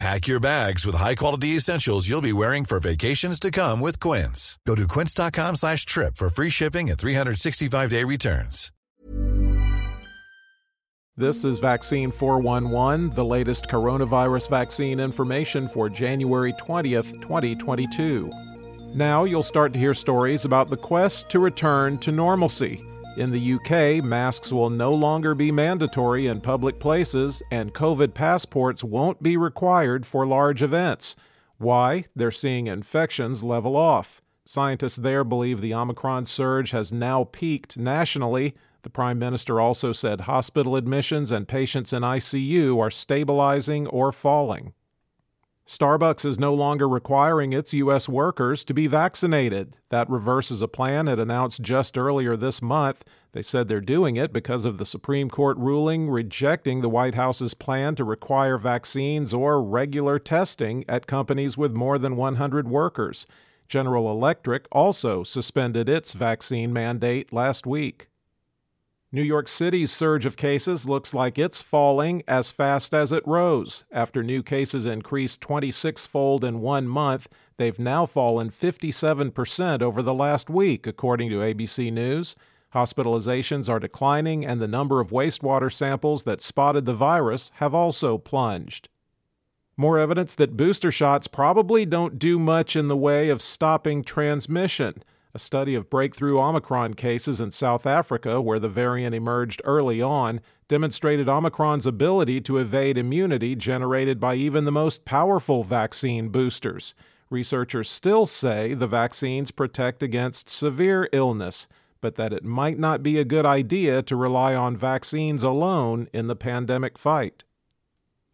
Pack your bags with high-quality essentials you'll be wearing for vacations to come with Quince. Go to quince.com slash trip for free shipping and 365-day returns. This is Vaccine 411, the latest coronavirus vaccine information for January 20th, 2022. Now you'll start to hear stories about the quest to return to normalcy. In the UK, masks will no longer be mandatory in public places, and COVID passports won't be required for large events. Why? They're seeing infections level off. Scientists there believe the Omicron surge has now peaked nationally. The Prime Minister also said hospital admissions and patients in ICU are stabilizing or falling. Starbucks is no longer requiring its U.S. workers to be vaccinated. That reverses a plan it announced just earlier this month. They said they're doing it because of the Supreme Court ruling rejecting the White House's plan to require vaccines or regular testing at companies with more than 100 workers. General Electric also suspended its vaccine mandate last week. New York City's surge of cases looks like it's falling as fast as it rose. After new cases increased 26 fold in one month, they've now fallen 57% over the last week, according to ABC News. Hospitalizations are declining, and the number of wastewater samples that spotted the virus have also plunged. More evidence that booster shots probably don't do much in the way of stopping transmission. A study of breakthrough Omicron cases in South Africa, where the variant emerged early on, demonstrated Omicron's ability to evade immunity generated by even the most powerful vaccine boosters. Researchers still say the vaccines protect against severe illness, but that it might not be a good idea to rely on vaccines alone in the pandemic fight.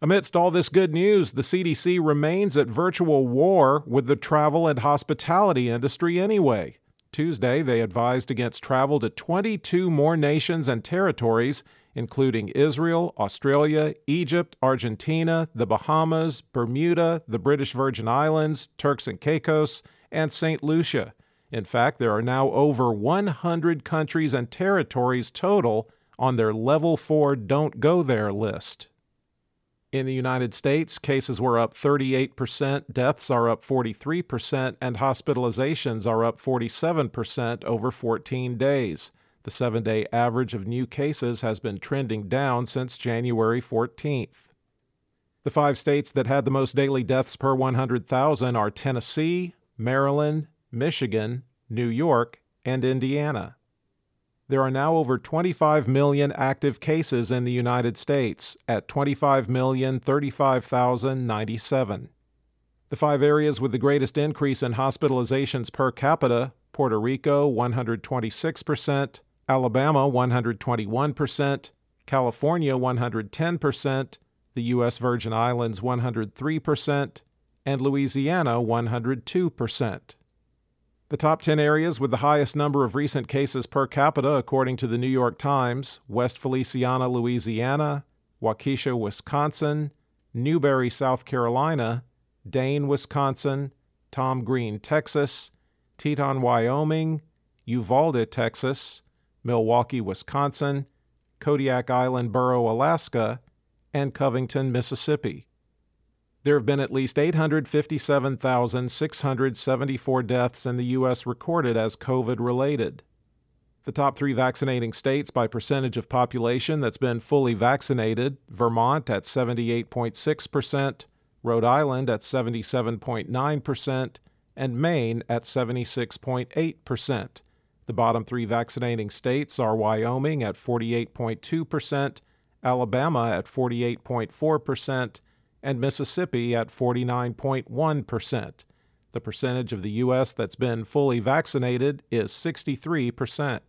Amidst all this good news, the CDC remains at virtual war with the travel and hospitality industry anyway. Tuesday, they advised against travel to 22 more nations and territories, including Israel, Australia, Egypt, Argentina, the Bahamas, Bermuda, the British Virgin Islands, Turks and Caicos, and St. Lucia. In fact, there are now over 100 countries and territories total on their Level 4 Don't Go There list. In the United States, cases were up 38%, deaths are up 43%, and hospitalizations are up 47% over 14 days. The seven day average of new cases has been trending down since January 14th. The five states that had the most daily deaths per 100,000 are Tennessee, Maryland, Michigan, New York, and Indiana there are now over 25 million active cases in the United States at 25,035,097. The five areas with the greatest increase in hospitalizations per capita Puerto Rico 126%, Alabama 121%, California 110%, the U.S. Virgin Islands 103%, and Louisiana 102%. The top 10 areas with the highest number of recent cases per capita, according to the New York Times West Feliciana, Louisiana, Waukesha, Wisconsin, Newberry, South Carolina, Dane, Wisconsin, Tom Green, Texas, Teton, Wyoming, Uvalde, Texas, Milwaukee, Wisconsin, Kodiak Island Borough, Alaska, and Covington, Mississippi there have been at least 857,674 deaths in the U.S. recorded as COVID related. The top three vaccinating states by percentage of population that's been fully vaccinated Vermont at 78.6%, Rhode Island at 77.9%, and Maine at 76.8%. The bottom three vaccinating states are Wyoming at 48.2%, Alabama at 48.4%, and Mississippi at 49.1%. The percentage of the U.S. that's been fully vaccinated is 63%.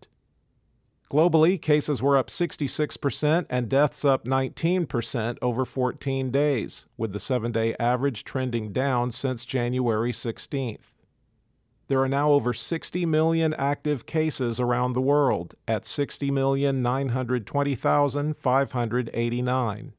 Globally, cases were up 66% and deaths up 19% over 14 days, with the seven day average trending down since January 16th. There are now over 60 million active cases around the world at 60,920,589.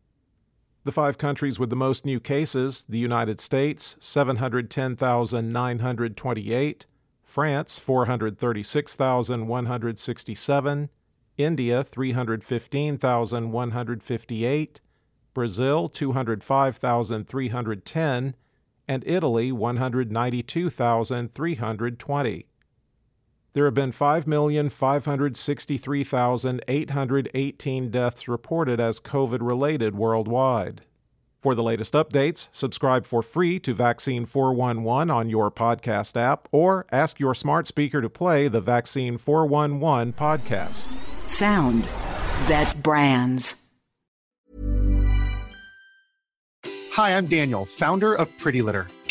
The five countries with the most new cases the United States, 710,928, France, 436,167, India, 315,158, Brazil, 205,310, and Italy, 192,320. There have been 5,563,818 deaths reported as COVID related worldwide. For the latest updates, subscribe for free to Vaccine 411 on your podcast app or ask your smart speaker to play the Vaccine 411 podcast. Sound that brands. Hi, I'm Daniel, founder of Pretty Litter.